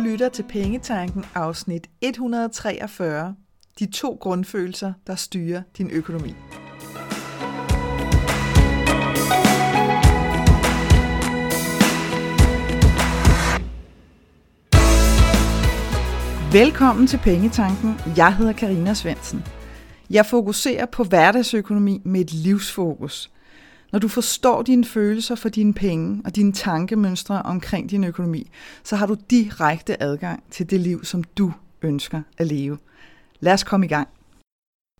Du lytter til Pengetanken afsnit 143. De to grundfølelser, der styrer din økonomi. Velkommen til Pengetanken. Jeg hedder Karina Svensen. Jeg fokuserer på hverdagsøkonomi med et livsfokus – når du forstår dine følelser for dine penge og dine tankemønstre omkring din økonomi, så har du direkte adgang til det liv, som du ønsker at leve. Lad os komme i gang.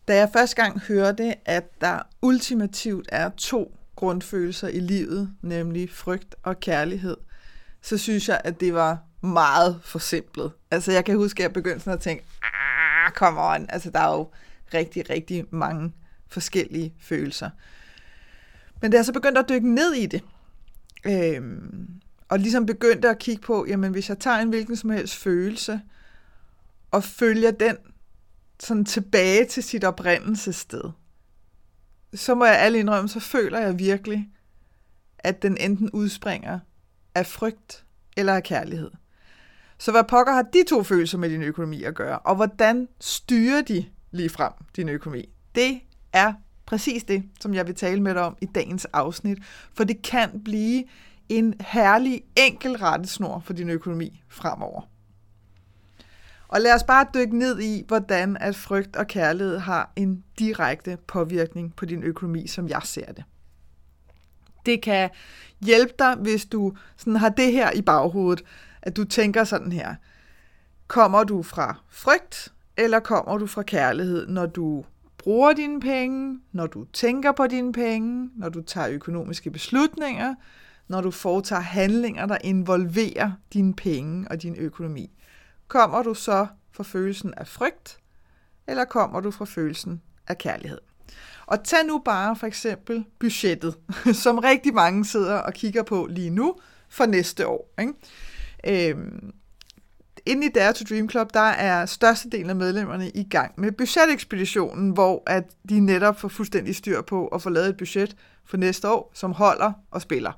Da jeg første gang hørte, at der ultimativt er to grundfølelser i livet, nemlig frygt og kærlighed, så synes jeg, at det var meget forsimplet. Altså jeg kan huske, at jeg begyndte sådan at tænke, ah, come on, altså der er jo rigtig, rigtig mange forskellige følelser. Men da jeg så begyndte at dykke ned i det, øh, og ligesom begyndte at kigge på, jamen hvis jeg tager en hvilken som helst følelse, og følger den sådan tilbage til sit oprindelsessted, så må jeg alle indrømme, så føler jeg virkelig, at den enten udspringer af frygt eller af kærlighed. Så hvad pokker har de to følelser med din økonomi at gøre, og hvordan styrer de lige frem din økonomi? Det er præcis det, som jeg vil tale med dig om i dagens afsnit, for det kan blive en herlig enkel rettesnor for din økonomi fremover. Og lad os bare dykke ned i, hvordan at frygt og kærlighed har en direkte påvirkning på din økonomi, som jeg ser det. Det kan hjælpe dig, hvis du sådan har det her i baghovedet, at du tænker sådan her. Kommer du fra frygt, eller kommer du fra kærlighed, når du bruger dine penge, når du tænker på dine penge, når du tager økonomiske beslutninger, når du foretager handlinger, der involverer dine penge og din økonomi. Kommer du så fra følelsen af frygt, eller kommer du fra følelsen af kærlighed? Og tag nu bare for eksempel budgettet, som rigtig mange sidder og kigger på lige nu for næste år. Ikke? Øhm, inde i Dare to Dream Club, der er størstedelen af medlemmerne i gang med budgetekspeditionen, hvor at de netop får fuldstændig styr på at få lavet et budget for næste år, som holder og spiller.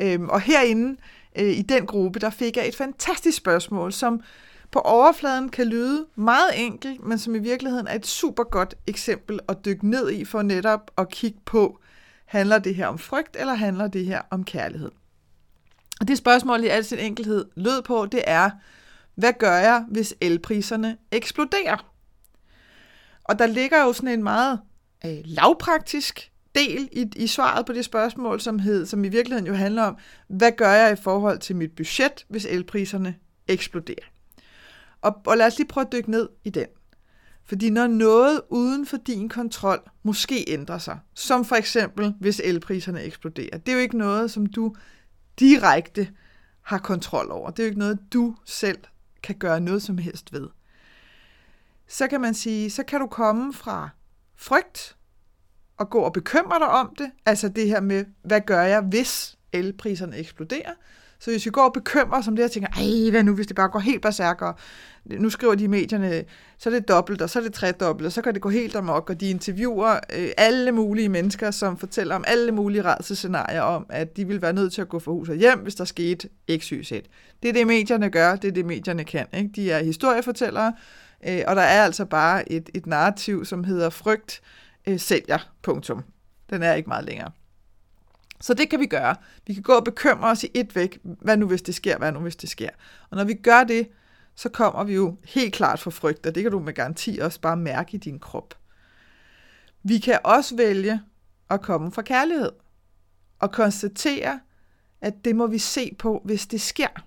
Øhm, og herinde øh, i den gruppe, der fik jeg et fantastisk spørgsmål, som på overfladen kan lyde meget enkelt, men som i virkeligheden er et super godt eksempel at dykke ned i for netop at kigge på, handler det her om frygt, eller handler det her om kærlighed? Og det spørgsmål i al sin enkelhed lød på, det er, hvad gør jeg, hvis elpriserne eksploderer? Og der ligger jo sådan en meget øh, lavpraktisk del i, i svaret på det spørgsmål, som, hed, som i virkeligheden jo handler om, hvad gør jeg i forhold til mit budget, hvis elpriserne eksploderer? Og, og lad os lige prøve at dykke ned i den. Fordi når noget uden for din kontrol måske ændrer sig, som for eksempel hvis elpriserne eksploderer, det er jo ikke noget, som du direkte har kontrol over. Det er jo ikke noget, du selv kan gøre noget som helst ved. Så kan man sige, så kan du komme fra frygt og gå og bekymre dig om det, altså det her med, hvad gør jeg, hvis elpriserne eksploderer, så hvis vi går og bekymrer os om det, og tænker, ej, hvad nu, hvis det bare går helt berserker, nu skriver de i medierne, så er det dobbelt, og så er det tredobbelt, og så kan det gå helt amok, og de interviewer øh, alle mulige mennesker, som fortæller om alle mulige rædselsscenarier om, at de vil være nødt til at gå for hus og hjem, hvis der skete x, y, z. Det er det, medierne gør, det er det, medierne kan. Ikke? De er historiefortællere, øh, og der er altså bare et, et narrativ, som hedder frygt øh, sælger, punktum. Den er ikke meget længere. Så det kan vi gøre. Vi kan gå og bekymre os i et væk. Hvad nu hvis det sker? Hvad nu hvis det sker? Og når vi gør det, så kommer vi jo helt klart for frygt, og det kan du med garanti også bare mærke i din krop. Vi kan også vælge at komme fra kærlighed og konstatere, at det må vi se på, hvis det sker.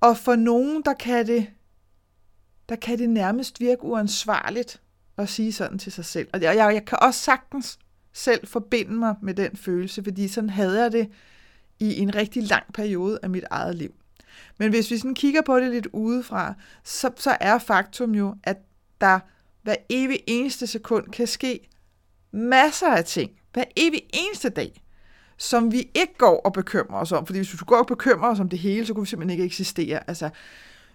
Og for nogen, der kan det, der kan det nærmest virke uansvarligt at sige sådan til sig selv. Og jeg, jeg, jeg kan også sagtens selv forbinde mig med den følelse, fordi sådan havde jeg det i en rigtig lang periode af mit eget liv. Men hvis vi sådan kigger på det lidt udefra, så, så er faktum jo, at der hver evig eneste sekund kan ske masser af ting, hver evig eneste dag, som vi ikke går og bekymrer os om. Fordi hvis vi går og bekymrer os om det hele, så kunne vi simpelthen ikke eksistere. Altså,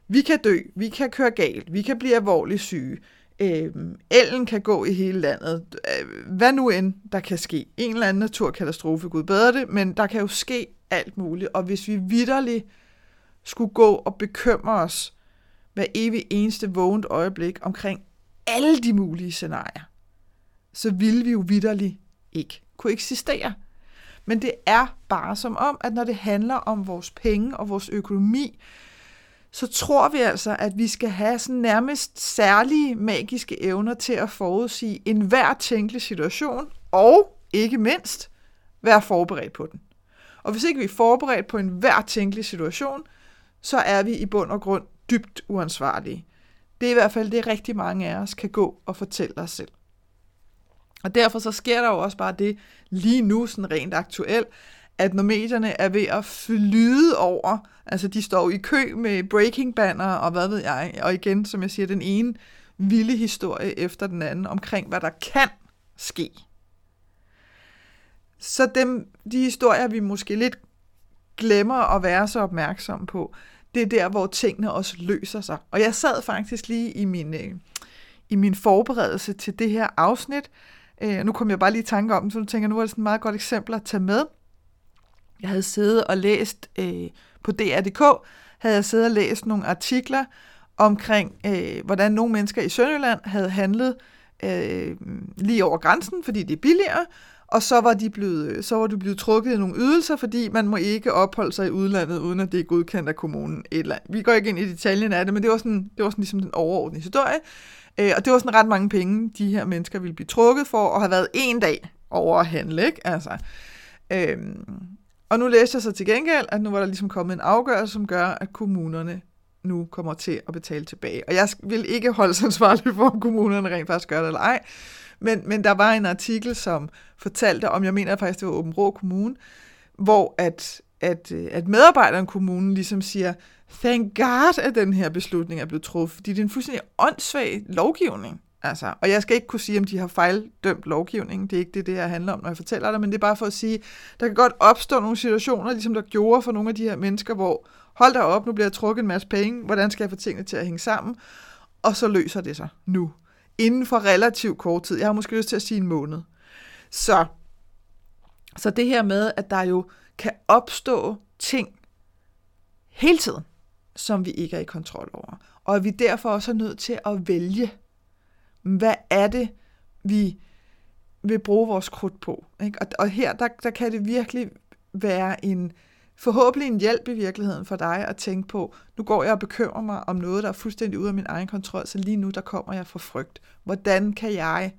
vi kan dø, vi kan køre galt, vi kan blive alvorligt syge, øh, ellen kan gå i hele landet. Øh, hvad nu end der kan ske. En eller anden naturkatastrofe, gud bedre det, men der kan jo ske alt muligt. Og hvis vi vidderligt skulle gå og bekymre os hver evig eneste vågent øjeblik omkring alle de mulige scenarier, så ville vi jo vidderligt ikke kunne eksistere. Men det er bare som om, at når det handler om vores penge og vores økonomi, så tror vi altså, at vi skal have sådan nærmest særlige magiske evner til at forudsige enhver tænkelig situation, og ikke mindst, være forberedt på den. Og hvis ikke vi er forberedt på enhver tænkelig situation, så er vi i bund og grund dybt uansvarlige. Det er i hvert fald det, rigtig mange af os kan gå og fortælle os selv. Og derfor så sker der jo også bare det lige nu, sådan rent aktuelt, at når medierne er ved at flyde over, altså de står i kø med breaking banner og hvad ved jeg, og igen, som jeg siger, den ene vilde historie efter den anden omkring, hvad der kan ske. Så dem, de historier, vi måske lidt glemmer at være så opmærksom på, det er der, hvor tingene også løser sig. Og jeg sad faktisk lige i min, øh, i min forberedelse til det her afsnit, øh, nu kom jeg bare lige i tanke om det, så nu tænker jeg, nu er det sådan et meget godt eksempel at tage med. Jeg havde siddet og læst øh, på DR.dk, havde jeg siddet og læst nogle artikler omkring, øh, hvordan nogle mennesker i Sønderjylland havde handlet øh, lige over grænsen, fordi det er billigere, og så var de blevet, så var de blevet trukket i nogle ydelser, fordi man må ikke opholde sig i udlandet, uden at det er godkendt af kommunen. Et eller andet. Vi går ikke ind i detaljen af det, men det var sådan, det var sådan ligesom den overordnede historie. Øh, og det var sådan ret mange penge, de her mennesker ville blive trukket for, at have været en dag over at handle, ikke? Altså, øh, og nu læste jeg så til gengæld, at nu var der ligesom kommet en afgørelse, som gør, at kommunerne nu kommer til at betale tilbage. Og jeg vil ikke holde sig ansvarlig for, om kommunerne rent faktisk gør det eller ej. Men, men der var en artikel, som fortalte om, jeg mener faktisk, det var Åben Rå Kommune, hvor at, at, øh, at medarbejderen i kommunen ligesom siger, thank God, at den her beslutning er blevet truffet, fordi det er en fuldstændig åndssvag lovgivning. Altså, og jeg skal ikke kunne sige, om de har fejldømt lovgivningen. Det er ikke det, det her handler om, når jeg fortæller det, men det er bare for at sige, der kan godt opstå nogle situationer, ligesom der gjorde for nogle af de her mennesker, hvor hold da op, nu bliver jeg trukket en masse penge, hvordan skal jeg få tingene til at hænge sammen? Og så løser det sig nu. Inden for relativt kort tid. Jeg har måske lyst til at sige en måned. Så, så det her med, at der jo kan opstå ting hele tiden, som vi ikke er i kontrol over. Og at vi derfor også er nødt til at vælge, hvad er det, vi vil bruge vores krudt på. Ikke? Og, og her, der, der kan det virkelig være en, forhåbentlig en hjælp i virkeligheden for dig at tænke på, nu går jeg og bekymrer mig om noget, der er fuldstændig ude af min egen kontrol, så lige nu, der kommer jeg for frygt. Hvordan kan jeg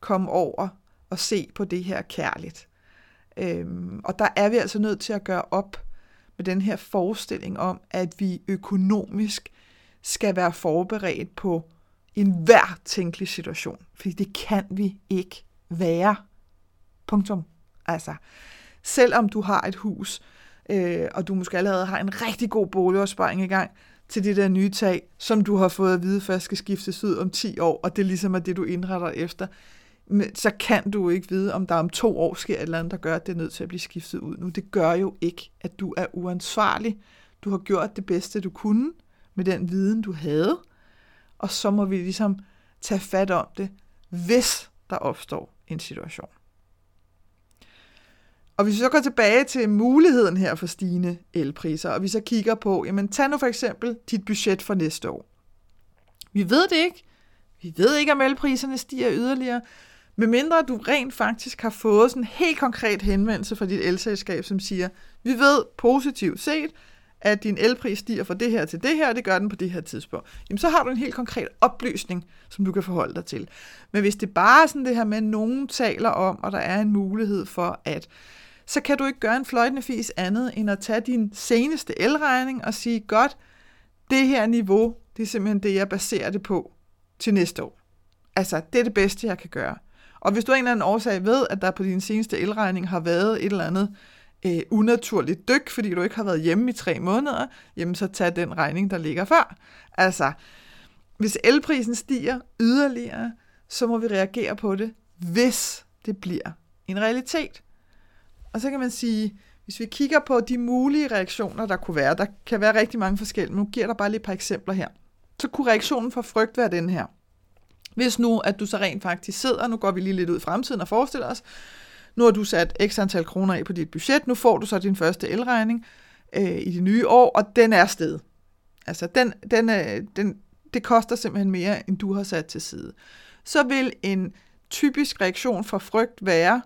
komme over og se på det her kærligt? Øhm, og der er vi altså nødt til at gøre op med den her forestilling om, at vi økonomisk skal være forberedt på i hver tænkelig situation. Fordi det kan vi ikke være. Punktum. Altså, selvom du har et hus, øh, og du måske allerede har en rigtig god boligopsparing i gang til det der nye tag, som du har fået at vide først skal skiftes ud om 10 år, og det ligesom er det, du indretter efter, men så kan du ikke vide, om der om to år sker et eller andet, der gør, at det er nødt til at blive skiftet ud nu. Det gør jo ikke, at du er uansvarlig. Du har gjort det bedste, du kunne med den viden, du havde, og så må vi ligesom tage fat om det, hvis der opstår en situation. Og hvis vi så går tilbage til muligheden her for stigende elpriser, og vi så kigger på, jamen tag nu for eksempel dit budget for næste år. Vi ved det ikke. Vi ved ikke, om elpriserne stiger yderligere. Medmindre du rent faktisk har fået sådan en helt konkret henvendelse fra dit elselskab, som siger, vi ved positivt set, at din elpris stiger fra det her til det her, og det gør den på det her tidspunkt. Jamen så har du en helt konkret oplysning, som du kan forholde dig til. Men hvis det bare er sådan det her med, at nogen taler om, og der er en mulighed for, at så kan du ikke gøre en fløjtende fis andet, end at tage din seneste elregning og sige, godt, det her niveau, det er simpelthen det, jeg baserer det på til næste år. Altså, det er det bedste, jeg kan gøre. Og hvis du af en eller anden årsag ved, at der på din seneste elregning har været et eller andet øh, unaturligt dyk, fordi du ikke har været hjemme i tre måneder, jamen så tag den regning, der ligger før. Altså, hvis elprisen stiger yderligere, så må vi reagere på det, hvis det bliver en realitet. Og så kan man sige, hvis vi kigger på de mulige reaktioner, der kunne være, der kan være rigtig mange forskellige, nu giver der bare lige et par eksempler her. Så kunne reaktionen for frygt være den her. Hvis nu, at du så rent faktisk sidder, nu går vi lige lidt ud i fremtiden og forestiller os, nu har du sat x antal kroner af på dit budget, nu får du så din første elregning, øh, i det nye år, og den er sted. Altså, den, den, øh, den, det koster simpelthen mere, end du har sat til side. Så vil en typisk reaktion fra frygt være,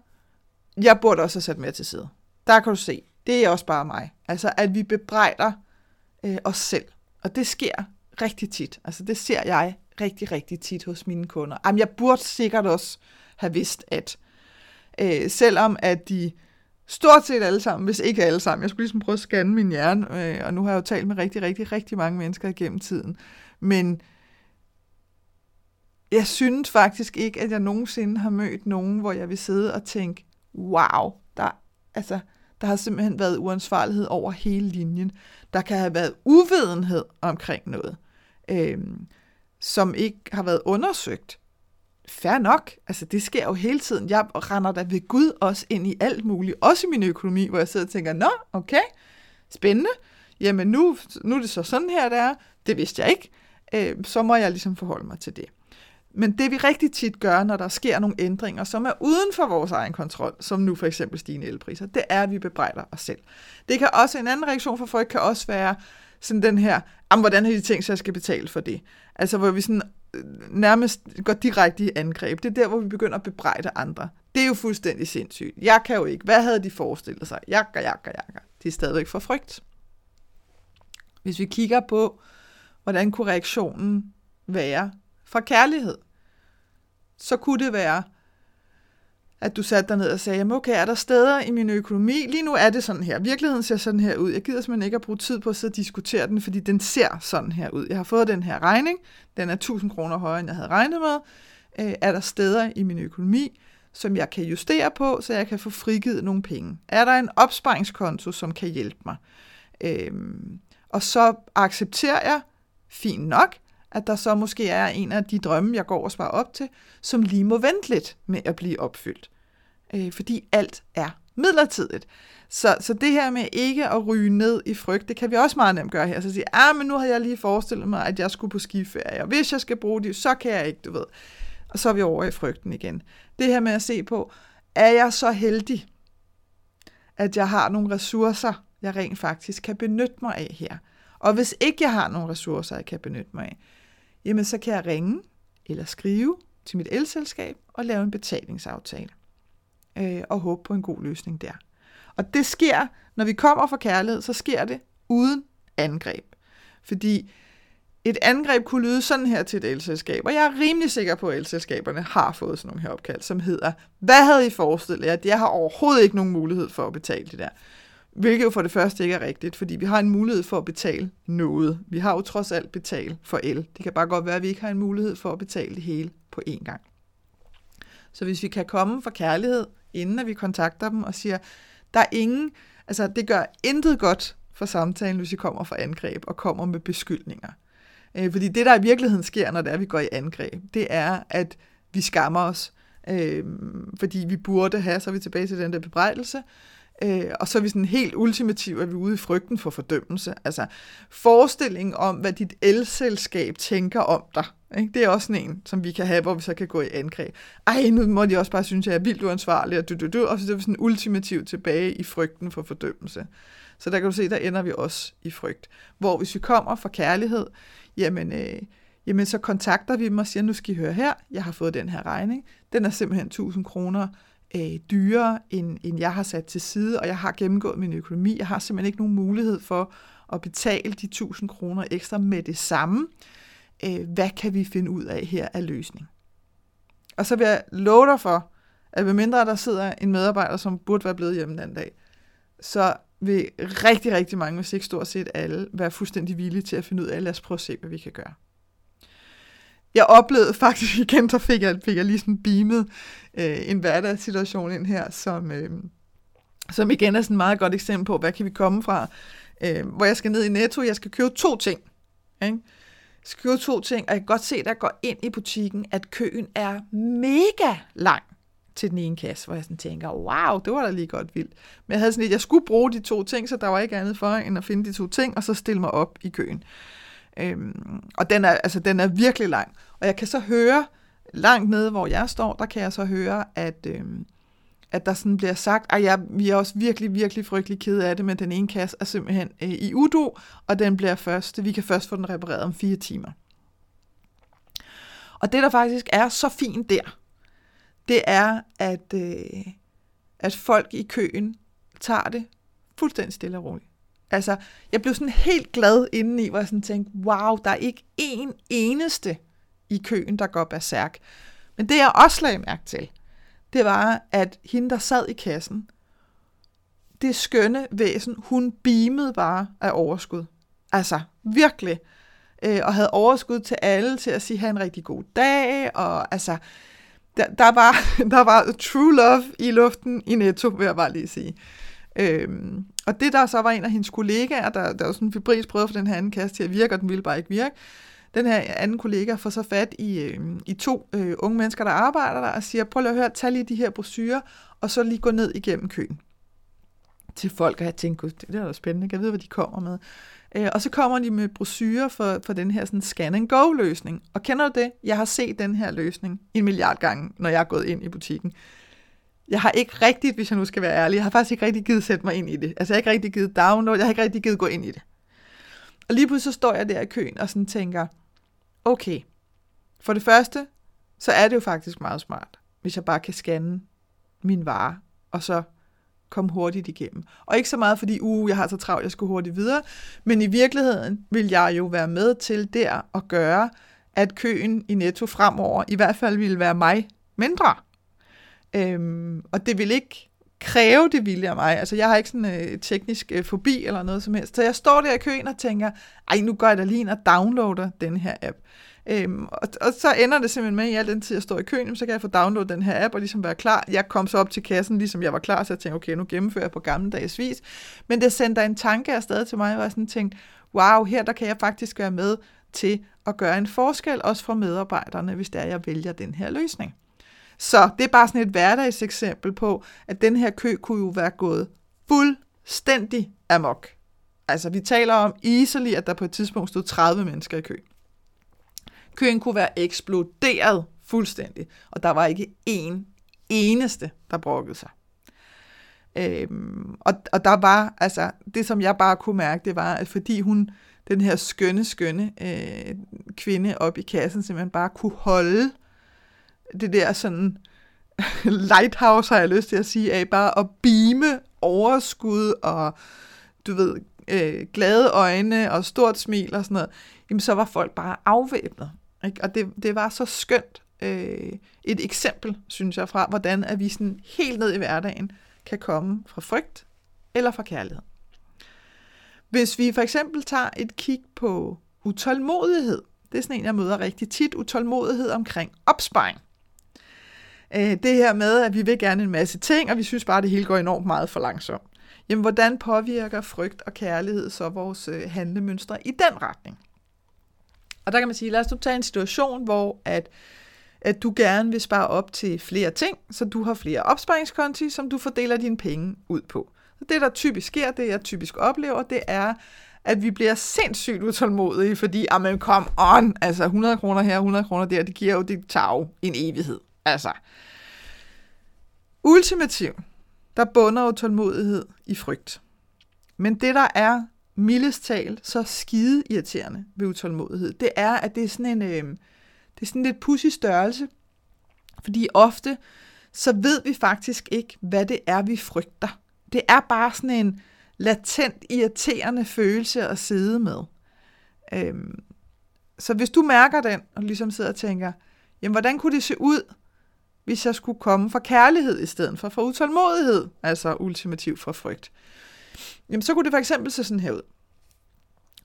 jeg burde også have sat mere til side. Der kan du se, det er også bare mig. Altså, at vi bebrejder øh, os selv. Og det sker rigtig tit. Altså, det ser jeg rigtig, rigtig tit hos mine kunder. Jamen, jeg burde sikkert også have vidst, at øh, selvom at de stort set alle sammen, hvis ikke alle sammen, jeg skulle ligesom prøve at scanne min hjerne, øh, og nu har jeg jo talt med rigtig, rigtig, rigtig mange mennesker igennem tiden, men jeg synes faktisk ikke, at jeg nogensinde har mødt nogen, hvor jeg vil sidde og tænke, wow, der, altså, der har simpelthen været uansvarlighed over hele linjen. Der kan have været uvidenhed omkring noget, øh, som ikke har været undersøgt. Fair nok, altså det sker jo hele tiden. Jeg render da ved Gud også ind i alt muligt, også i min økonomi, hvor jeg sidder og tænker, nå, okay, spændende. Jamen nu, nu er det så sådan her, det er. Det vidste jeg ikke. Øh, så må jeg ligesom forholde mig til det. Men det vi rigtig tit gør, når der sker nogle ændringer, som er uden for vores egen kontrol, som nu for eksempel stigende elpriser, det er, at vi bebrejder os selv. Det kan også, en anden reaktion for folk kan også være sådan den her, hvordan har de tænkt sig, at jeg skal betale for det? Altså hvor vi sådan nærmest går direkte i angreb. Det er der, hvor vi begynder at bebrejde andre. Det er jo fuldstændig sindssygt. Jeg kan jo ikke. Hvad havde de forestillet sig? Jakker, jakker, jakker. De er stadigvæk for frygt. Hvis vi kigger på, hvordan kunne reaktionen være fra kærlighed, så kunne det være, at du satte dig ned og sagde, okay, er der steder i min økonomi? Lige nu er det sådan her. Virkeligheden ser sådan her ud. Jeg gider simpelthen ikke at bruge tid på at sidde og diskutere den, fordi den ser sådan her ud. Jeg har fået den her regning. Den er 1000 kroner højere, end jeg havde regnet med. Øh, er der steder i min økonomi, som jeg kan justere på, så jeg kan få frigivet nogle penge? Er der en opsparingskonto, som kan hjælpe mig? Øh, og så accepterer jeg, fint nok, at der så måske er en af de drømme, jeg går og sparer op til, som lige må vente lidt med at blive opfyldt. Øh, fordi alt er midlertidigt. Så, så det her med ikke at ryge ned i frygt, det kan vi også meget nemt gøre her. Så sige, ah, men nu har jeg lige forestillet mig, at jeg skulle på skiferie, og hvis jeg skal bruge det, så kan jeg ikke, du ved. Og så er vi over i frygten igen. Det her med at se på, er jeg så heldig, at jeg har nogle ressourcer, jeg rent faktisk kan benytte mig af her. Og hvis ikke jeg har nogle ressourcer, jeg kan benytte mig af, jamen så kan jeg ringe eller skrive til mit elselskab og lave en betalingsaftale. Øh, og håbe på en god løsning der. Og det sker, når vi kommer fra kærlighed, så sker det uden angreb. Fordi et angreb kunne lyde sådan her til et elselskab, og jeg er rimelig sikker på, at elselskaberne har fået sådan nogle her opkald, som hedder, hvad havde I forestillet jer? Jeg har overhovedet ikke nogen mulighed for at betale det der. Hvilket jo for det første ikke er rigtigt, fordi vi har en mulighed for at betale noget. Vi har jo trods alt betalt for el. Det kan bare godt være, at vi ikke har en mulighed for at betale det hele på én gang. Så hvis vi kan komme for kærlighed, inden at vi kontakter dem og siger, der er ingen, altså det gør intet godt for samtalen, hvis vi kommer for angreb og kommer med beskyldninger. Øh, fordi det, der i virkeligheden sker, når det er, at vi går i angreb, det er, at vi skammer os, øh, fordi vi burde have, så er vi tilbage til den der bebrejdelse, Øh, og så er vi sådan helt ultimativt, at vi er ude i frygten for fordømmelse. Altså forestillingen om, hvad dit elselskab tænker om dig. Ikke? Det er også sådan en, som vi kan have, hvor vi så kan gå i angreb. Ej, nu må de også bare synes, at jeg er vildt uansvarlig, og du, du, du, og så er vi sådan ultimativt tilbage i frygten for fordømmelse. Så der kan du se, der ender vi også i frygt. Hvor hvis vi kommer fra kærlighed, jamen, øh, jamen så kontakter vi dem og siger, nu skal I høre her, jeg har fået den her regning. Den er simpelthen 1000 kroner øh, dyrere, end, end jeg har sat til side, og jeg har gennemgået min økonomi. Jeg har simpelthen ikke nogen mulighed for at betale de 1000 kroner ekstra med det samme. Øh, hvad kan vi finde ud af her af løsning? Og så vil jeg love dig for, at medmindre der sidder en medarbejder, som burde være blevet hjemme den dag, så vil rigtig, rigtig mange, hvis ikke stort set alle, være fuldstændig villige til at finde ud af, lad os prøve at se, hvad vi kan gøre jeg oplevede faktisk igen, så fik jeg, fik jeg lige sådan beamet øh, en hverdagssituation ind her, som, øh, som igen er sådan et meget godt eksempel på, hvad kan vi komme fra, øh, hvor jeg skal ned i Netto, jeg skal købe to ting. Ikke? Jeg skal købe to ting, og jeg kan godt se, at jeg går ind i butikken, at køen er mega lang til den ene kasse, hvor jeg sådan tænker, wow, det var da lige godt vildt. Men jeg havde sådan lidt, jeg skulle bruge de to ting, så der var ikke andet for, end at finde de to ting, og så stille mig op i køen. Øhm, og den er, altså, den er virkelig lang. Og jeg kan så høre, langt nede, hvor jeg står, der kan jeg så høre, at, øhm, at der sådan bliver sagt, at ja, vi er også virkelig, virkelig frygtelig kede af det, men den ene kasse er simpelthen øh, i udo, og den bliver først, vi kan først få den repareret om fire timer. Og det, der faktisk er så fint der, det er, at, øh, at folk i køen tager det fuldstændig stille og roligt. Altså, jeg blev sådan helt glad indeni, hvor jeg sådan tænkte, wow, der er ikke én eneste i køen, der går berserk. Men det jeg også lagde mærke til, det var, at hende, der sad i kassen, det skønne væsen, hun beamede bare af overskud. Altså, virkelig. Øh, og havde overskud til alle til at sige, have en rigtig god dag, og altså, der, der, var, der var true love i luften i Netto, vil jeg bare lige sige. Øhm, og det der så var en af hendes kollegaer, der, der var sådan fibris prøvede for den her anden kasse til at virke, og den ville bare ikke virke. Den her anden kollega får så fat i, øh, i to øh, unge mennesker, der arbejder der, og siger, prøv lige at høre, tag lige de her brosyrer, og så lige gå ned igennem køen til folk, og jeg tænkte, gud, det er da spændende, jeg ved, hvad de kommer med. Øh, og så kommer de med brosyrer for, for den her sådan scan-and-go-løsning. Og kender du det? Jeg har set den her løsning en milliard gange, når jeg er gået ind i butikken. Jeg har ikke rigtigt, hvis jeg nu skal være ærlig, jeg har faktisk ikke rigtig givet sætte mig ind i det. Altså jeg har ikke rigtig givet download, jeg har ikke rigtig givet gå ind i det. Og lige pludselig så står jeg der i køen og sådan tænker, okay, for det første, så er det jo faktisk meget smart, hvis jeg bare kan scanne min vare, og så komme hurtigt igennem. Og ikke så meget fordi, uh, jeg har så travlt, jeg skulle hurtigt videre, men i virkeligheden vil jeg jo være med til der at gøre, at køen i Netto fremover i hvert fald ville være mig mindre. Øhm, og det vil ikke kræve det vilje af mig. Altså, jeg har ikke sådan en øh, teknisk øh, fobi eller noget som helst. Så jeg står der i køen og tænker, ej, nu går jeg da lige ind og downloader den her app. Øhm, og, og så ender det simpelthen med, at i al den tid, jeg står i køen, så kan jeg få downloadet den her app og ligesom være klar. Jeg kom så op til kassen, ligesom jeg var klar, så jeg tænkte, okay, nu gennemfører jeg på gammeldags vis. Men det sendte en tanke afsted til mig, hvor jeg sådan tænkte, wow, her der kan jeg faktisk være med til at gøre en forskel, også for medarbejderne, hvis det er, jeg vælger den her løsning. Så det er bare sådan et hverdagseksempel på, at den her kø kunne jo være gået fuldstændig amok. Altså, vi taler om easily, at der på et tidspunkt stod 30 mennesker i kø. Køen kunne være eksploderet fuldstændig, og der var ikke én eneste, der brokkede sig. Øhm, og, og der var, altså, det som jeg bare kunne mærke, det var, at fordi hun, den her skønne, skønne øh, kvinde op i kassen, simpelthen bare kunne holde det der sådan lighthouse, har jeg lyst til at sige, af bare at beame overskud og, du ved, øh, glade øjne og stort smil og sådan noget, jamen så var folk bare afvæbnet. Ikke? Og det, det var så skønt øh, et eksempel, synes jeg, fra hvordan at vi sådan helt ned i hverdagen kan komme fra frygt eller fra kærlighed. Hvis vi for eksempel tager et kig på utålmodighed, det er sådan en, jeg møder rigtig tit, utålmodighed omkring opsparing. Øh, det her med, at vi vil gerne en masse ting, og vi synes bare, at det hele går enormt meget for langsomt. Jamen, hvordan påvirker frygt og kærlighed så vores øh, handlemønstre i den retning? Og der kan man sige, lad os nu tage en situation, hvor at, at du gerne vil spare op til flere ting, så du har flere opsparingskonti, som du fordeler dine penge ud på. Så det, der typisk sker, det jeg typisk oplever, det er, at vi bliver sindssygt utålmodige, fordi, ah, men kom on, altså 100 kroner her, 100 kroner der, det giver jo, det tager jo en evighed. Altså, ultimativ, der bunder utålmodighed i frygt. Men det, der er mildest talt så skide irriterende ved utålmodighed, det er, at det er sådan en, øh, det er sådan lidt pussy størrelse, fordi ofte så ved vi faktisk ikke, hvad det er, vi frygter. Det er bare sådan en latent irriterende følelse at sidde med. Øhm, så hvis du mærker den, og ligesom sidder og tænker, jamen hvordan kunne det se ud, hvis jeg skulle komme fra kærlighed i stedet for fra utålmodighed, altså ultimativt fra frygt? Jamen så kunne det for eksempel se sådan her ud.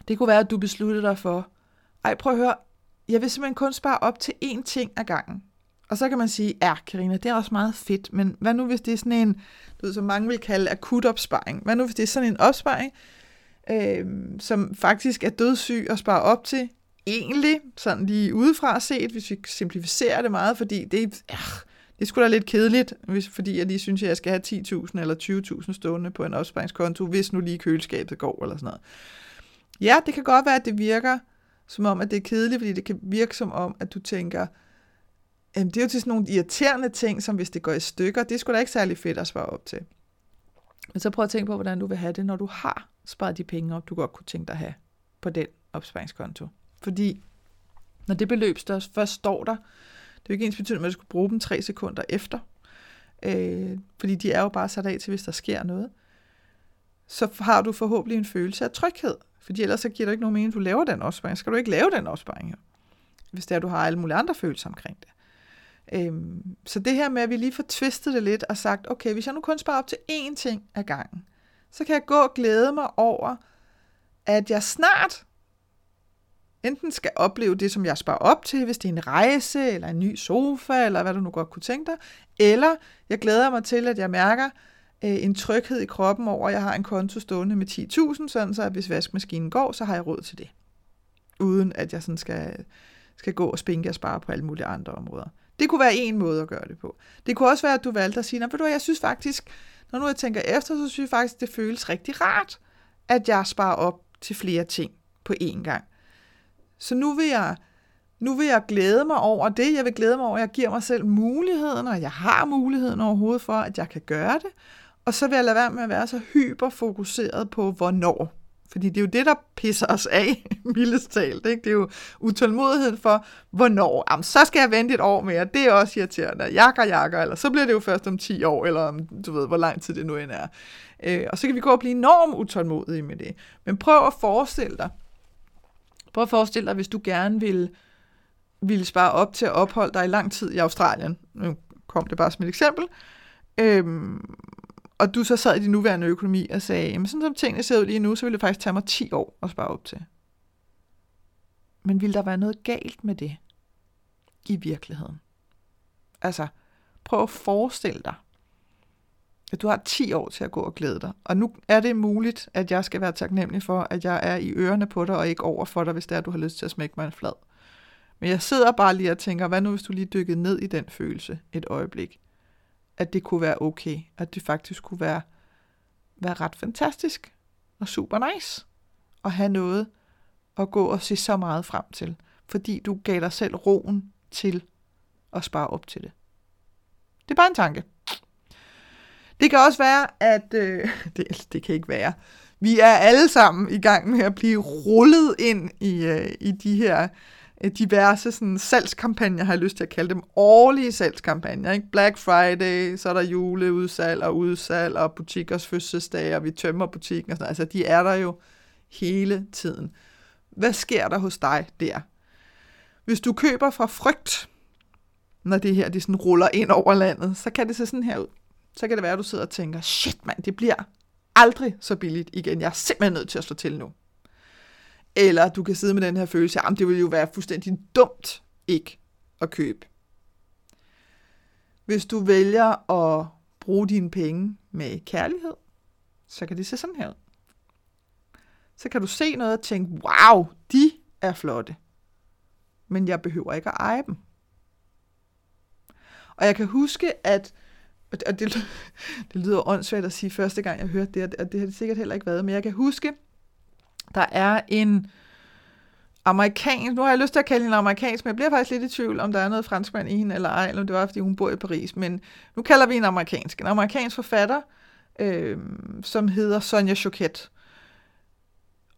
Det kunne være, at du besluttede dig for, ej prøv at høre, jeg vil simpelthen kun spare op til én ting ad gangen. Og så kan man sige, ja, Karina, det er også meget fedt, men hvad nu hvis det er sådan en, du ved, som mange vil kalde akut opsparing? Hvad nu hvis det er sådan en opsparing, øh, som faktisk er dødssyg at spare op til, egentlig, sådan lige udefra set, hvis vi simplificerer det meget, fordi det, øh, det skulle da lidt kedeligt, hvis, fordi jeg lige synes, at jeg skal have 10.000 eller 20.000 stående på en opsparingskonto, hvis nu lige køleskabet går eller sådan noget. Ja, det kan godt være, at det virker som om, at det er kedeligt, fordi det kan virke som om, at du tænker, Jamen, det er jo til sådan nogle irriterende ting, som hvis det går i stykker, det skulle da ikke særlig fedt at spare op til. Men så prøv at tænke på, hvordan du vil have det, når du har sparet de penge op, du godt kunne tænke dig at have på den opsparingskonto. Fordi når det beløb først står der, det er jo ikke ens betydning, at man skulle bruge dem tre sekunder efter. Øh, fordi de er jo bare sat af til, hvis der sker noget. Så har du forhåbentlig en følelse af tryghed. Fordi ellers så giver det ikke nogen mening, at du laver den opsparing. Skal du ikke lave den opsparing her? Hvis det er, at du har alle mulige andre følelser omkring det. Øhm, så det her med, at vi lige får tvistet det lidt og sagt, okay, hvis jeg nu kun sparer op til én ting ad gangen, så kan jeg gå og glæde mig over, at jeg snart enten skal opleve det, som jeg sparer op til, hvis det er en rejse, eller en ny sofa, eller hvad du nu godt kunne tænke dig, eller jeg glæder mig til, at jeg mærker øh, en tryghed i kroppen over, at jeg har en konto stående med 10.000, sådan så at hvis vaskemaskinen går, så har jeg råd til det. Uden at jeg sådan skal, skal gå og spinke og spare på alle mulige andre områder. Det kunne være en måde at gøre det på. Det kunne også være, at du valgte at sige, ved du jeg synes faktisk, når nu jeg tænker efter, så synes jeg faktisk, det føles rigtig rart, at jeg sparer op til flere ting på én gang. Så nu vil jeg, nu vil jeg glæde mig over det. Jeg vil glæde mig over, at jeg giver mig selv muligheden, og jeg har muligheden overhovedet for, at jeg kan gøre det. Og så vil jeg lade være med at være så hyperfokuseret på, hvornår. Fordi det er jo det, der pisser os af, mildest talt. Ikke? Det er jo utålmodigheden for, hvornår. Jamen, så skal jeg vente et år mere. Det er også irriterende. Jakker, jakker. Eller så bliver det jo først om 10 år, eller om du ved, hvor lang tid det nu end er. Øh, og så kan vi gå og blive enormt utålmodige med det. Men prøv at forestille dig. Prøv at forestille dig, hvis du gerne ville, ville spare op til at opholde dig i lang tid i Australien. Nu kom det bare som et eksempel. Øhm, og du så sad i din nuværende økonomi og sagde, jamen sådan som tingene ser ud lige nu, så ville det faktisk tage mig 10 år at spare op til. Men ville der være noget galt med det i virkeligheden? Altså, prøv at forestille dig, at du har 10 år til at gå og glæde dig. Og nu er det muligt, at jeg skal være taknemmelig for, at jeg er i ørerne på dig og ikke over for dig, hvis det er, at du har lyst til at smække mig en flad. Men jeg sidder bare lige og tænker, hvad nu hvis du lige dykkede ned i den følelse et øjeblik? at det kunne være okay, at det faktisk kunne være, være ret fantastisk og super nice at have noget at gå og se så meget frem til, fordi du gav dig selv roen til at spare op til det. Det er bare en tanke. Det kan også være, at øh, det, det kan ikke være. Vi er alle sammen i gang med at blive rullet ind i, øh, i de her Øh, diverse sådan, salgskampagner, har jeg lyst til at kalde dem, årlige salgskampagner. Ikke? Black Friday, så er der juleudsalg og udsalg og butikkers fødselsdag, og vi tømmer butikken og sådan Altså, de er der jo hele tiden. Hvad sker der hos dig der? Hvis du køber fra frygt, når det her de sådan ruller ind over landet, så kan det se sådan her ud. Så kan det være, at du sidder og tænker, shit mand, det bliver aldrig så billigt igen. Jeg er simpelthen nødt til at slå til nu. Eller du kan sidde med den her følelse, at det ville jo være fuldstændig dumt ikke at købe. Hvis du vælger at bruge dine penge med kærlighed, så kan det se sådan her ud. Så kan du se noget og tænke, wow, de er flotte. Men jeg behøver ikke at eje dem. Og jeg kan huske, at og det, det lyder åndssvagt at sige første gang, jeg hørte det, og det har det sikkert heller ikke været, men jeg kan huske, der er en amerikansk, nu har jeg lyst til at kalde hende amerikansk, men jeg bliver faktisk lidt i tvivl, om der er noget franskmand i hende eller ej, eller det var, fordi hun bor i Paris, men nu kalder vi en amerikansk. En amerikansk forfatter, øh, som hedder Sonja Choquette.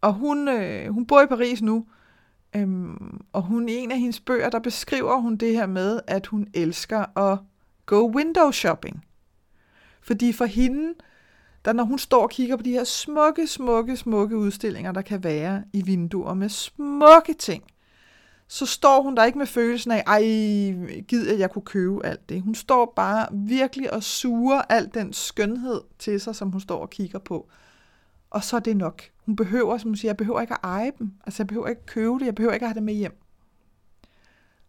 Og hun, øh, hun bor i Paris nu, øh, og hun i en af hendes bøger, der beskriver hun det her med, at hun elsker at go window shopping. Fordi for hende, der når hun står og kigger på de her smukke, smukke, smukke udstillinger, der kan være i vinduer med smukke ting, så står hun der ikke med følelsen af, ej, gid at jeg kunne købe alt det. Hun står bare virkelig og suger al den skønhed til sig, som hun står og kigger på. Og så er det nok. Hun behøver, som hun siger, jeg behøver ikke at eje dem. Altså, jeg behøver ikke at købe det. Jeg behøver ikke at have det med hjem.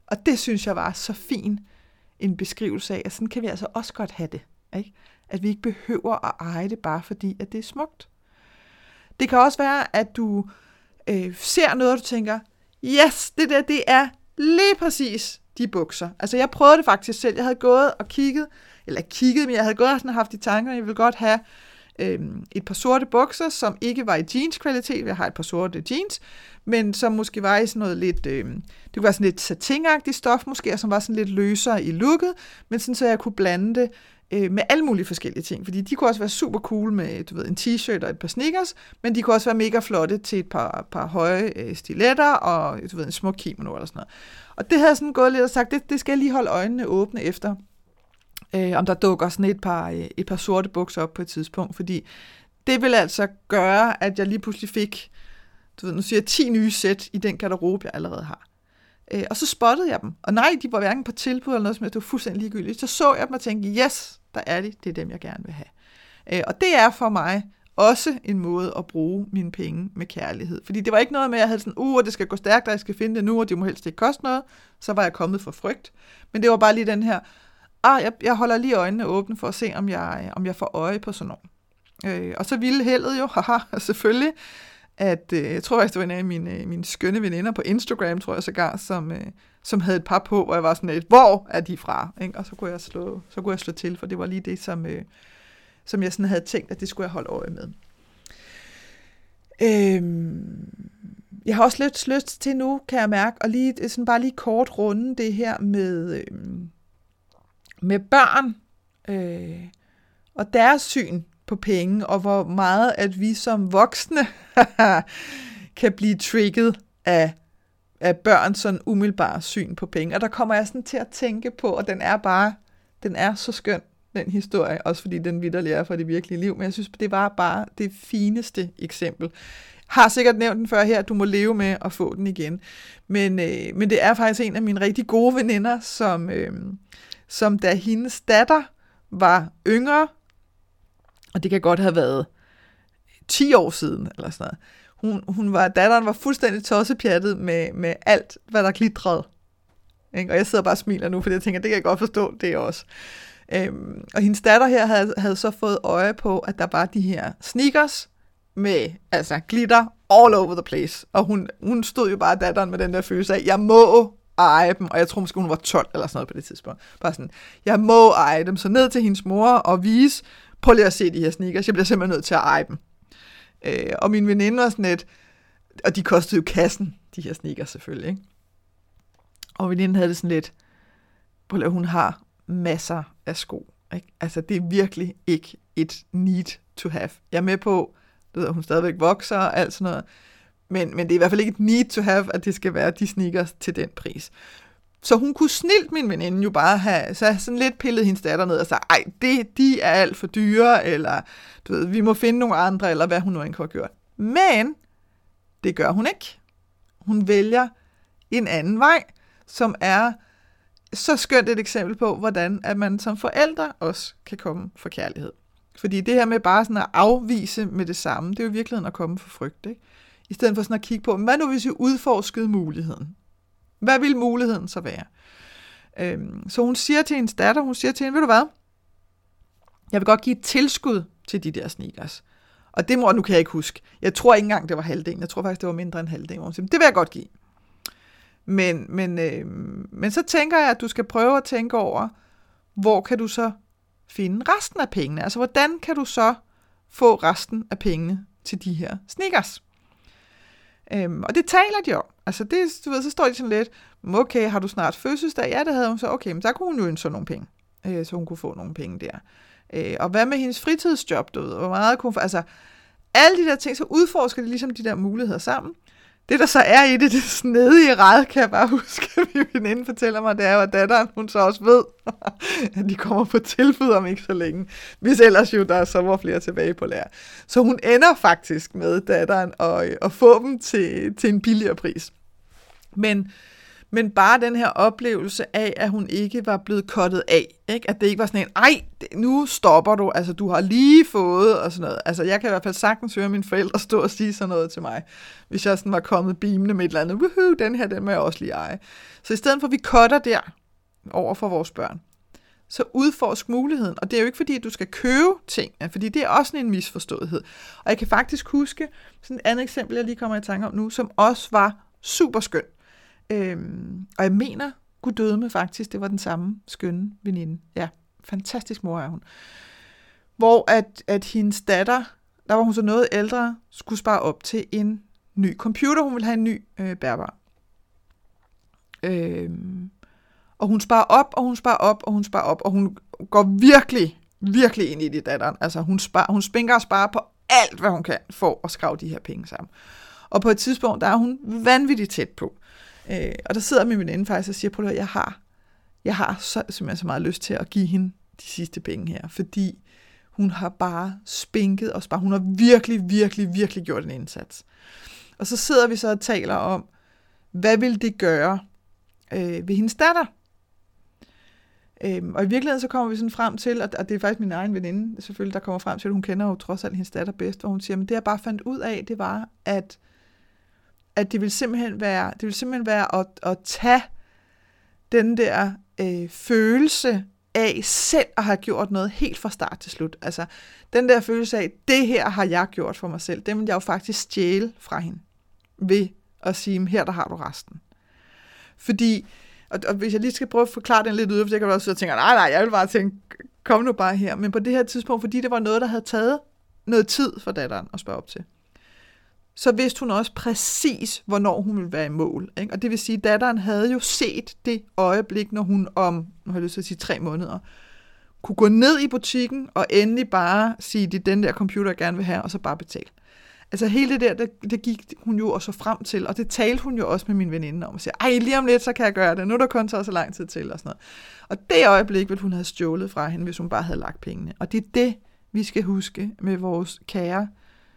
Og det synes jeg var så fin en beskrivelse af, at sådan kan vi altså også godt have det. Ikke? At vi ikke behøver at eje det, bare fordi at det er smukt. Det kan også være, at du øh, ser noget, og du tænker, yes, det der, det er lige præcis de bukser. Altså jeg prøvede det faktisk selv. Jeg havde gået og kigget, eller kigget, men jeg havde gået og sådan haft i tanker, jeg ville godt have øh, et par sorte bukser, som ikke var i jeans-kvalitet. Jeg har et par sorte jeans, men som måske var i sådan noget lidt, øh, det kunne være sådan lidt satinagtigt stof måske, og som var sådan lidt løsere i looket, men sådan så jeg kunne blande det øh, med alle mulige forskellige ting, fordi de kunne også være super cool med du ved, en t-shirt og et par sneakers, men de kunne også være mega flotte til et par, par høje øh, stiletter og du ved, en smuk kimono eller sådan noget. Og det havde sådan gået lidt og sagt, det, det skal jeg lige holde øjnene åbne efter, øh, om der dukker sådan et par, øh, et par sorte bukser op på et tidspunkt, fordi det vil altså gøre, at jeg lige pludselig fik, du ved, nu siger jeg 10 nye sæt i den garderobe, jeg allerede har. Øh, og så spottede jeg dem. Og nej, de var hverken på tilbud eller noget som helst. Det var fuldstændig ligegyldigt. Så så jeg dem og tænkte, yes, der er de. Det er dem, jeg gerne vil have. Øh, og det er for mig også en måde at bruge mine penge med kærlighed. Fordi det var ikke noget med, at jeg havde sådan, uh, det skal gå stærkt, og jeg skal finde det nu, og det må helst ikke koste noget. Så var jeg kommet for frygt. Men det var bare lige den her, ah, jeg, jeg holder lige øjnene åbne for at se, om jeg, om jeg får øje på sådan noget. Øh, og så ville heldet jo, haha, selvfølgelig, at øh, jeg tror faktisk, det var en af mine, øh, mine skønne veninder på Instagram, tror jeg sågar, som, øh, som havde et par på, hvor jeg var sådan lidt, hvor er de fra? Ikke? Og så kunne, jeg slå, så kunne jeg slå til, for det var lige det, som, øh, som jeg sådan havde tænkt, at det skulle jeg holde øje med. Øhm, jeg har også lidt lyst til nu, kan jeg mærke, og lige, sådan bare lige kort runde det her med, øhm, med børn øh, og deres syn på penge, og hvor meget at vi som voksne kan blive trigget af, af børn sådan umiddelbare syn på penge. Og der kommer jeg sådan til at tænke på, og den er bare, den er så skøn, den historie, også fordi den vidderlig er fra det virkelige liv, men jeg synes, det var bare det fineste eksempel. Har sikkert nævnt den før her, du må leve med at få den igen. Men, øh, men det er faktisk en af mine rigtig gode veninder, som, øh, som da hendes datter var yngre, og det kan godt have været 10 år siden, eller sådan noget. Hun, hun var, datteren var fuldstændig tossepjattet med, med alt, hvad der glitrede. Ikke? Og jeg sidder bare og smiler nu, fordi jeg tænker, det kan jeg godt forstå, det er også. Øhm, og hendes datter her havde, havde så fået øje på, at der var de her sneakers med altså glitter all over the place. Og hun, hun stod jo bare datteren med den der følelse af, jeg må eje dem, og jeg tror måske hun var 12 eller sådan noget på det tidspunkt. Bare sådan, jeg må eje dem. Så ned til hendes mor og vise, prøv lige at se de her sneakers, jeg bliver simpelthen nødt til at eje dem. Øh, og min veninde var sådan lidt, og de kostede jo kassen, de her sneakers selvfølgelig, ikke? Og veninden havde det sådan lidt, prøv at hun har masser af sko. Ikke? Altså, det er virkelig ikke et need to have. Jeg er med på, du at hun stadigvæk vokser og alt sådan noget, men, men det er i hvert fald ikke et need to have, at det skal være de sneakers til den pris. Så hun kunne snilt min veninde jo bare have så sådan lidt pillet hendes datter ned og sagt, ej, det, de er alt for dyre, eller du ved, vi må finde nogle andre, eller hvad hun nu end har gjort. Men det gør hun ikke. Hun vælger en anden vej, som er så skønt et eksempel på, hvordan at man som forældre også kan komme for kærlighed. Fordi det her med bare sådan at afvise med det samme, det er jo i virkeligheden at komme for frygt. Ikke? I stedet for sådan at kigge på, hvad nu hvis vi udforskede muligheden? Hvad vil muligheden så være? Øhm, så hun siger til hendes datter, hun siger til hende, ved du hvad? Jeg vil godt give et tilskud til de der sneakers. Og det må, nu kan jeg ikke huske. Jeg tror ikke engang, det var halvdelen. Jeg tror faktisk, det var mindre end halvdelen. Hun siger, det vil jeg godt give. Men, men, øh, men så tænker jeg, at du skal prøve at tænke over, hvor kan du så finde resten af pengene? Altså, hvordan kan du så få resten af pengene til de her sneakers? Øhm, og det taler de om. Altså, det, du ved, så står de sådan lidt, mm, okay, har du snart fødselsdag? Ja, det havde hun så. Okay, men der kunne hun jo ønske nogle penge, øh, så hun kunne få nogle penge der. Øh, og hvad med hendes fritidsjob, du ved, hvor meget kunne hun få? Altså, alle de der ting, så udforsker de ligesom de der muligheder sammen. Det, der så er i det, det snedige ræd, kan jeg bare huske, at min veninde fortæller mig, det er jo, at datteren, hun så også ved, at de kommer på tilbud om ikke så længe. Hvis ellers jo, der er så var flere tilbage på lærer. Så hun ender faktisk med datteren at, øh, at få dem til, til en billigere pris. Men men bare den her oplevelse af, at hun ikke var blevet kottet af. Ikke? At det ikke var sådan en, ej, nu stopper du, altså du har lige fået, og sådan noget. Altså jeg kan i hvert fald sagtens høre mine forældre stå og sige sådan noget til mig, hvis jeg sådan var kommet beamende med et eller andet, woohoo, den her, den må jeg også lige eje. Så i stedet for, at vi cutter der over for vores børn, så udforsk muligheden. Og det er jo ikke fordi, at du skal købe ting, fordi det er også en misforståethed. Og jeg kan faktisk huske sådan et andet eksempel, jeg lige kommer i tanke om nu, som også var super skønt. Øhm, og jeg mener, Gud døde med faktisk, det var den samme skønne veninde. Ja, fantastisk mor er hun. hvor at, at hendes datter, der var hun så noget ældre, skulle spare op til en ny computer. Hun ville have en ny øh, bærbar. Øhm, og hun sparer op, og hun sparer op, og hun sparer op, og hun går virkelig, virkelig ind i det, datteren. Altså, hun, sparer, hun spinker og sparer på alt, hvad hun kan, for at skrave de her penge sammen. Og på et tidspunkt, der er hun vanvittigt tæt på. Øh, og der sidder min veninde faktisk og siger, på jeg har, jeg har så, simpelthen så meget lyst til at give hende de sidste penge her, fordi hun har bare spinket og bare, Hun har virkelig, virkelig, virkelig gjort en indsats. Og så sidder vi så og taler om, hvad vil det gøre øh, ved hendes datter? Øhm, og i virkeligheden så kommer vi sådan frem til, og det er faktisk min egen veninde selvfølgelig, der kommer frem til, at hun kender jo trods alt hendes datter bedst, og hun siger, men det jeg bare fandt ud af, det var, at, at det vil simpelthen være, det vil simpelthen være at, at tage den der øh, følelse af selv at have gjort noget helt fra start til slut. Altså den der følelse af, det her har jeg gjort for mig selv, det vil jeg jo faktisk stjæle fra hende ved at sige, her der har du resten. Fordi og, og hvis jeg lige skal prøve at forklare den lidt ud, for jeg kan også sidde og tænke, nej, nej, jeg vil bare tænke, kom nu bare her. Men på det her tidspunkt, fordi det var noget, der havde taget noget tid for datteren at spørge op til, så vidste hun også præcis, hvornår hun ville være i mål. Ikke? Og det vil sige, at datteren havde jo set det øjeblik, når hun om, nu har jeg lyst til at sige tre måneder, kunne gå ned i butikken og endelig bare sige, det er den der computer, jeg gerne vil have, og så bare betale. Altså hele det der, det, det gik hun jo også frem til, og det talte hun jo også med min veninde om, og siger, ej, lige om lidt, så kan jeg gøre det, nu er der kun så så lang tid til, og sådan noget. Og det øjeblik ville hun have stjålet fra hende, hvis hun bare havde lagt pengene. Og det er det, vi skal huske med vores kære,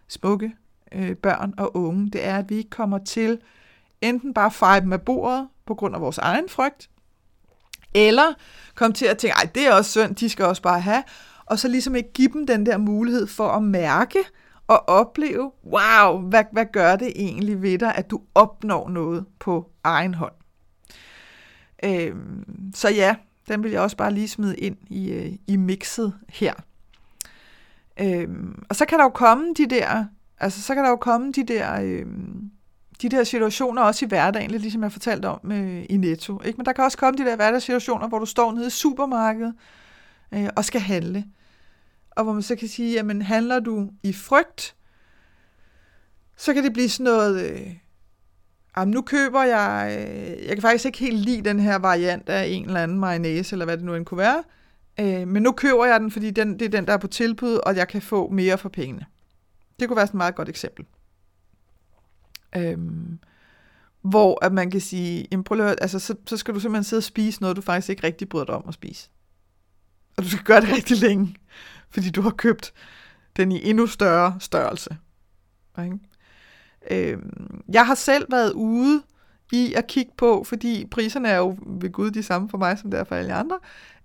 smukke øh, børn og unge, det er, at vi ikke kommer til enten bare fejre dem af bordet på grund af vores egen frygt, eller komme til at tænke, ej, det er også synd, de skal også bare have, og så ligesom ikke give dem den der mulighed for at mærke, og opleve, wow, hvad, hvad gør det egentlig ved dig, at du opnår noget på egen hånd. Øhm, så ja, den vil jeg også bare lige smide ind i, øh, i mixet her. Øhm, og så kan der jo komme de der, altså så kan der jo komme de der, øh, de der situationer også i hverdagen, lidt ligesom jeg fortalte om øh, i Netto. Ikke? Men der kan også komme de der hverdagssituationer, hvor du står nede i supermarkedet øh, og skal handle og hvor man så kan sige, jamen handler du i frygt, så kan det blive sådan noget, øh, jamen nu køber jeg, øh, jeg kan faktisk ikke helt lide den her variant af en eller anden mayonnaise, eller hvad det nu end kunne være, øh, men nu køber jeg den, fordi den, det er den, der er på tilbud, og jeg kan få mere for pengene. Det kunne være sådan et meget godt eksempel. Øhm, hvor at man kan sige, jamen prøv at, altså, så, så skal du simpelthen sidde og spise noget, du faktisk ikke rigtig bryder dig om at spise. Og du skal gøre det rigtig længe fordi du har købt den i endnu større størrelse. Ikke? Øhm, jeg har selv været ude i at kigge på, fordi priserne er jo ved Gud de samme for mig, som det er for alle andre.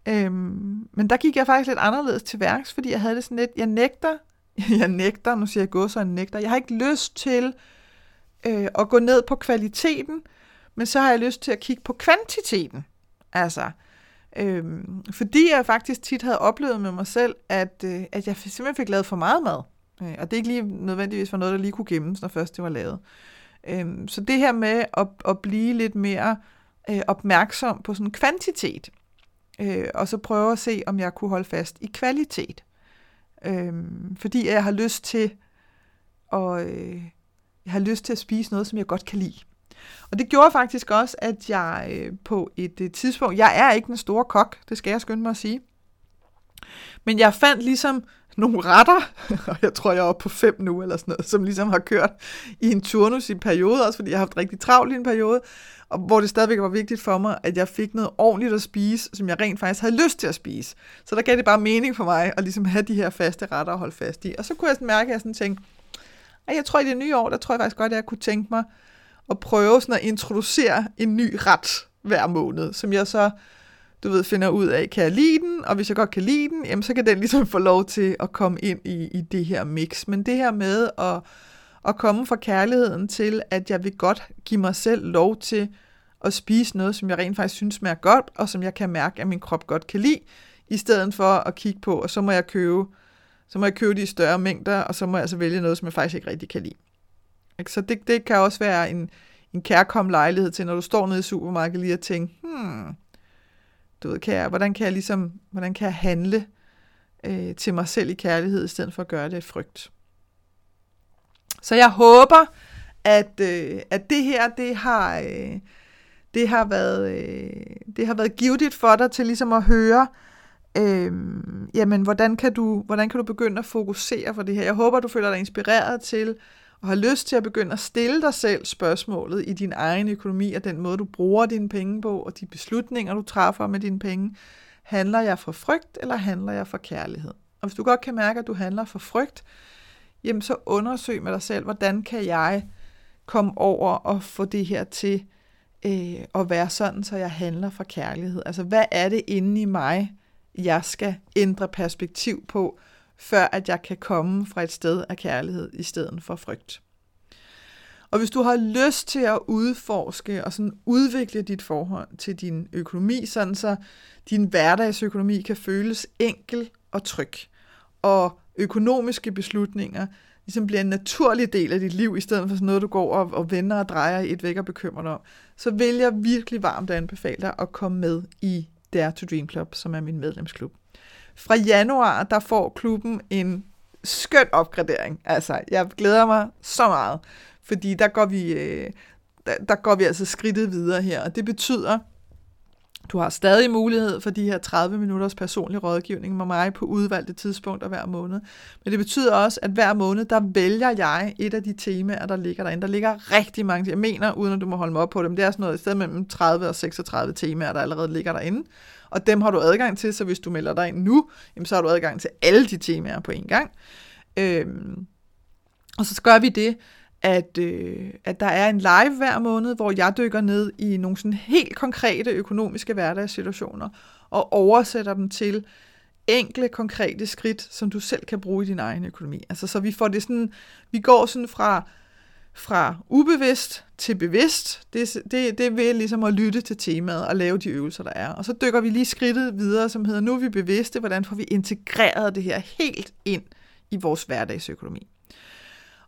Øhm, men der gik jeg faktisk lidt anderledes til værks, fordi jeg havde det sådan lidt, jeg nægter, jeg nægter, nu siger jeg gå så jeg nægter, jeg har ikke lyst til øh, at gå ned på kvaliteten, men så har jeg lyst til at kigge på kvantiteten. Altså, øh, fordi jeg faktisk tit havde oplevet med mig selv, at, øh, at jeg simpelthen fik lavet for meget mad. Øh, og det er ikke lige nødvendigvis var noget, der lige kunne gemmes, når først det var lavet. Øh, så det her med at, at blive lidt mere øh, opmærksom på sådan kvantitet, øh, og så prøve at se, om jeg kunne holde fast i kvalitet. Øhm, fordi jeg har lyst til at, øh, jeg har lyst til at spise noget, som jeg godt kan lide. Og det gjorde faktisk også, at jeg øh, på et øh, tidspunkt, jeg er ikke den store kok, det skal jeg skynde mig at sige, men jeg fandt ligesom nogle retter, og jeg tror, jeg er oppe på fem nu, eller sådan noget, som ligesom har kørt i en turnus i en periode, også fordi jeg har haft rigtig travlt i en periode, og hvor det stadigvæk var vigtigt for mig, at jeg fik noget ordentligt at spise, som jeg rent faktisk havde lyst til at spise. Så der gav det bare mening for mig at ligesom have de her faste retter at holde fast i. Og så kunne jeg sådan mærke, at jeg sådan tænkte, at jeg tror i det nye år, der tror jeg faktisk godt, at jeg kunne tænke mig at prøve sådan at introducere en ny ret hver måned, som jeg så, du ved, finder ud af, kan jeg lide den, og hvis jeg godt kan lide den, jamen så kan den ligesom få lov til at komme ind i, i det her mix. Men det her med at, at komme fra kærligheden til, at jeg vil godt give mig selv lov til at spise noget, som jeg rent faktisk synes smager godt, og som jeg kan mærke, at min krop godt kan lide, i stedet for at kigge på, og så må jeg købe, så må jeg købe de større mængder, og så må jeg altså vælge noget, som jeg faktisk ikke rigtig kan lide. Ikke? Så det, det kan også være en, en kærkom lejlighed til, når du står nede i supermarkedet lige og tænker, hmm, du ved, kan jeg, hvordan kan jeg ligesom, hvordan kan jeg handle øh, til mig selv i kærlighed, i stedet for at gøre det i frygt. Så jeg håber, at, øh, at det her, det har, øh, det har været, øh, det har været givet for dig til ligesom at høre, øh, jamen, hvordan kan, du, hvordan kan du begynde at fokusere på det her? Jeg håber, du føler dig inspireret til og har lyst til at begynde at stille dig selv spørgsmålet i din egen økonomi og den måde, du bruger dine penge på, og de beslutninger, du træffer med dine penge. Handler jeg for frygt, eller handler jeg for kærlighed? Og hvis du godt kan mærke, at du handler for frygt, jamen så undersøg med dig selv, hvordan kan jeg komme over og få det her til øh, at være sådan, så jeg handler for kærlighed. Altså, hvad er det inde i mig, jeg skal ændre perspektiv på, før at jeg kan komme fra et sted af kærlighed i stedet for frygt. Og hvis du har lyst til at udforske og sådan udvikle dit forhold til din økonomi, sådan så din hverdagsøkonomi kan føles enkel og tryg, og økonomiske beslutninger ligesom bliver en naturlig del af dit liv, i stedet for sådan noget, du går og, og vender og drejer i et væk og bekymrer dig om, så vil jeg virkelig varmt anbefale dig at komme med i Dare to Dream Club, som er min medlemsklub. Fra januar, der får klubben en skøn opgradering. Altså, jeg glæder mig så meget, fordi der går vi, øh, der, der går vi altså skridtet videre her, og det betyder, du har stadig mulighed for de her 30 minutters personlig rådgivning med mig på udvalgte tidspunkter hver måned. Men det betyder også, at hver måned, der vælger jeg et af de temaer, der ligger derinde. Der ligger rigtig mange, jeg mener, uden at du må holde mig op på dem, det er sådan noget i stedet mellem 30 og 36 temaer, der allerede ligger derinde. Og dem har du adgang til, så hvis du melder dig ind nu, jamen, så har du adgang til alle de temaer på en gang. Øhm, og så gør vi det, at, øh, at der er en live hver måned, hvor jeg dykker ned i nogle sådan helt konkrete økonomiske hverdagssituationer og oversætter dem til enkle, konkrete skridt, som du selv kan bruge i din egen økonomi. Altså, så vi får det sådan, vi går sådan fra, fra ubevidst til bevidst. Det, det, det vil ligesom at lytte til temaet og lave de øvelser, der er. Og så dykker vi lige skridtet videre, som hedder, nu er vi bevidste, hvordan får vi integreret det her helt ind i vores hverdagsøkonomi.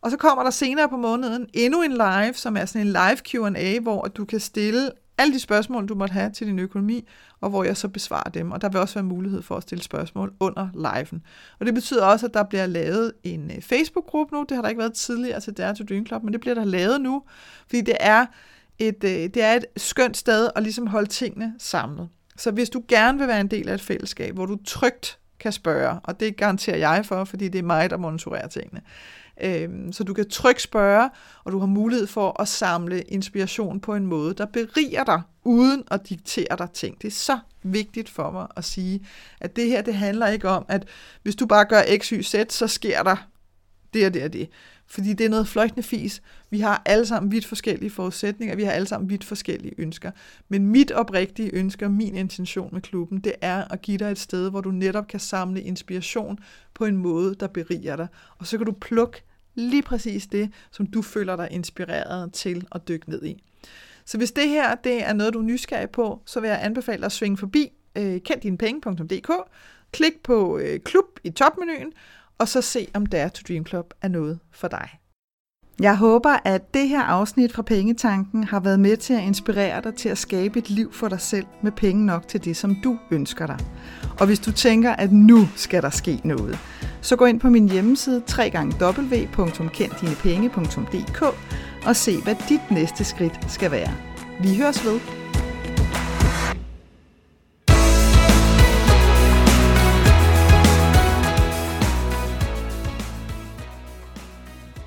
Og så kommer der senere på måneden endnu en live, som er sådan en live Q&A, hvor du kan stille alle de spørgsmål, du måtte have til din økonomi, og hvor jeg så besvarer dem. Og der vil også være mulighed for at stille spørgsmål under liven. Og det betyder også, at der bliver lavet en øh, Facebook-gruppe nu. Det har der ikke været tidligere til Dare to Dream Club, men det bliver der lavet nu, fordi det er et, øh, det er et skønt sted at ligesom holde tingene samlet. Så hvis du gerne vil være en del af et fællesskab, hvor du trygt kan spørge, og det garanterer jeg for, fordi det er mig, der monitorerer tingene, Øhm, så du kan trygt spørge, og du har mulighed for at samle inspiration på en måde, der beriger dig, uden at diktere dig ting. Det er så vigtigt for mig at sige, at det her, det handler ikke om, at hvis du bare gør x, y, z, så sker der det og det og det. Fordi det er noget fløjtende fis. Vi har alle sammen vidt forskellige forudsætninger, vi har alle sammen vidt forskellige ønsker. Men mit oprigtige ønske og min intention med klubben, det er at give dig et sted, hvor du netop kan samle inspiration på en måde, der beriger dig. Og så kan du plukke lige præcis det, som du føler dig inspireret til at dykke ned i. Så hvis det her det er noget, du er nysgerrig på, så vil jeg anbefale dig at svinge forbi øh, kenddinepenge.dk, klik på øh, klub i topmenuen, og så se, om Dare to Dream Club er noget for dig. Jeg håber, at det her afsnit fra Pengetanken har været med til at inspirere dig til at skabe et liv for dig selv med penge nok til det, som du ønsker dig. Og hvis du tænker, at nu skal der ske noget, så gå ind på min hjemmeside www.kenddinepenge.dk og se, hvad dit næste skridt skal være. Vi høres ved.